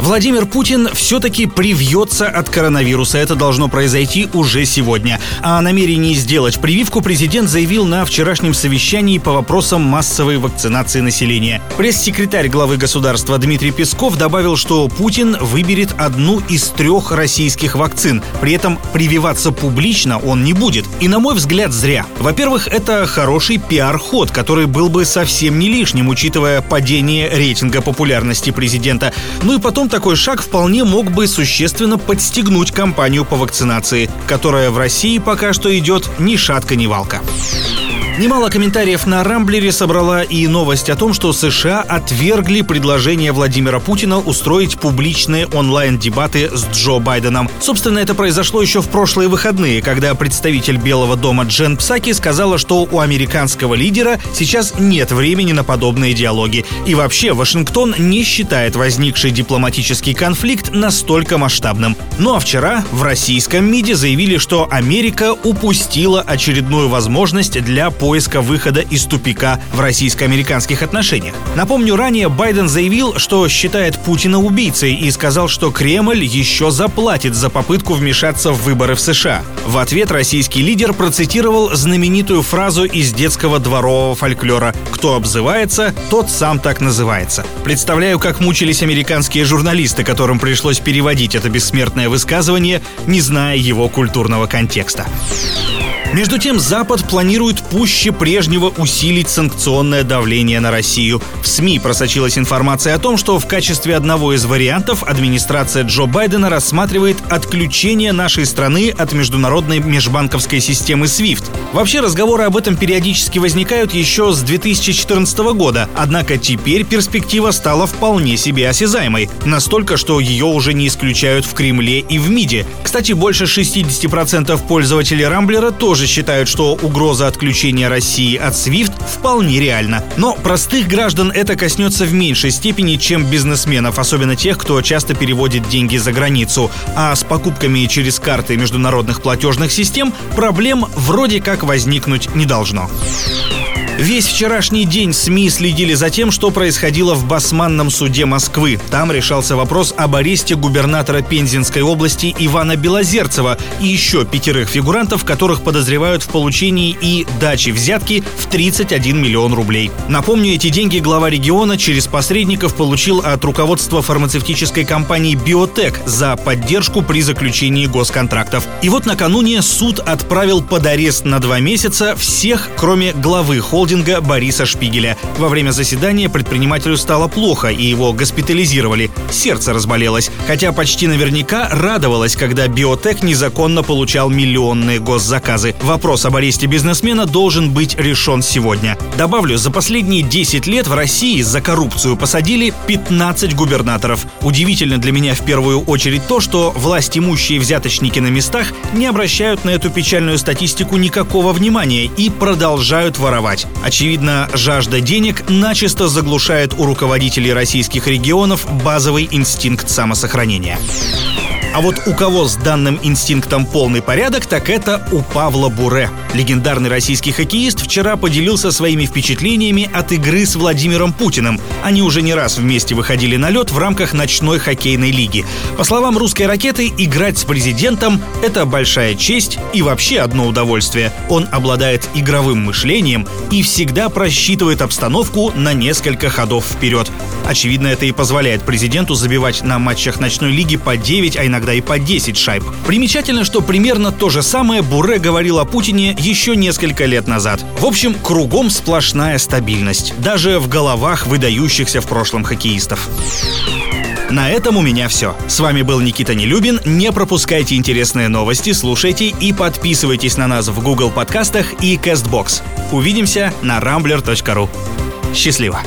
Владимир Путин все-таки привьется от коронавируса. Это должно произойти уже сегодня. О намерении сделать прививку президент заявил на вчерашнем совещании по вопросам массовой вакцинации населения. Пресс-секретарь главы государства Дмитрий Песков добавил, что Путин выберет одну из трех российских вакцин. При этом прививаться публично он не будет. И, на мой взгляд, зря. Во-первых, это хороший пиар-ход, который был бы совсем не лишним, учитывая падение рейтинга популярности президента. Ну и потом такой шаг вполне мог бы существенно подстегнуть кампанию по вакцинации, которая в России пока что идет ни шатка, ни валка. Немало комментариев на Рамблере собрала и новость о том, что США отвергли предложение Владимира Путина устроить публичные онлайн-дебаты с Джо Байденом. Собственно, это произошло еще в прошлые выходные, когда представитель Белого дома Джен Псаки сказала, что у американского лидера сейчас нет времени на подобные диалоги. И вообще, Вашингтон не считает возникший дипломатический конфликт настолько масштабным. Ну а вчера в российском МИДе заявили, что Америка упустила очередную возможность для поиска выхода из тупика в российско-американских отношениях. Напомню, ранее Байден заявил, что считает Путина убийцей и сказал, что Кремль еще заплатит за попытку вмешаться в выборы в США. В ответ российский лидер процитировал знаменитую фразу из детского дворового фольклора «Кто обзывается, тот сам так называется». Представляю, как мучились американские журналисты, которым пришлось переводить это бессмертное высказывание, не зная его культурного контекста. Между тем, Запад планирует пуще прежнего усилить санкционное давление на Россию. В СМИ просочилась информация о том, что в качестве одного из вариантов администрация Джо Байдена рассматривает отключение нашей страны от международной межбанковской системы SWIFT. Вообще разговоры об этом периодически возникают еще с 2014 года, однако теперь перспектива стала вполне себе осязаемой. Настолько, что ее уже не исключают в Кремле и в МИДе. Кстати, больше 60% пользователей Рамблера тоже считают, что угроза отключения России от SWIFT вполне реальна. Но простых граждан это коснется в меньшей степени, чем бизнесменов, особенно тех, кто часто переводит деньги за границу. А с покупками через карты международных платежных систем проблем вроде как возникнуть не должно. Весь вчерашний день СМИ следили за тем, что происходило в Басманном суде Москвы. Там решался вопрос об аресте губернатора Пензенской области Ивана Белозерцева и еще пятерых фигурантов, которых подозревают в получении и дачи взятки в 31 миллион рублей. Напомню, эти деньги глава региона через посредников получил от руководства фармацевтической компании «Биотек» за поддержку при заключении госконтрактов. И вот накануне суд отправил под арест на два месяца всех, кроме главы холдинга холдинга Бориса Шпигеля. Во время заседания предпринимателю стало плохо, и его госпитализировали. Сердце разболелось. Хотя почти наверняка радовалась, когда биотек незаконно получал миллионные госзаказы. Вопрос об аресте бизнесмена должен быть решен сегодня. Добавлю, за последние 10 лет в России за коррупцию посадили 15 губернаторов. Удивительно для меня в первую очередь то, что власть имущие взяточники на местах не обращают на эту печальную статистику никакого внимания и продолжают воровать. Очевидно, жажда денег начисто заглушает у руководителей российских регионов базовый инстинкт самосохранения. А вот у кого с данным инстинктом полный порядок, так это у Павла Буре. Легендарный российский хоккеист вчера поделился своими впечатлениями от игры с Владимиром Путиным. Они уже не раз вместе выходили на лед в рамках ночной хоккейной лиги. По словам русской ракеты, играть с президентом — это большая честь и вообще одно удовольствие. Он обладает игровым мышлением и всегда просчитывает обстановку на несколько ходов вперед. Очевидно, это и позволяет президенту забивать на матчах ночной лиги по 9, а иногда и по 10 шайб. Примечательно, что примерно то же самое Буре говорил о Путине еще несколько лет назад. В общем, кругом сплошная стабильность. Даже в головах выдающихся в прошлом хоккеистов. На этом у меня все. С вами был Никита Нелюбин. Не пропускайте интересные новости, слушайте и подписывайтесь на нас в Google подкастах и CastBox. Увидимся на rambler.ru. Счастливо!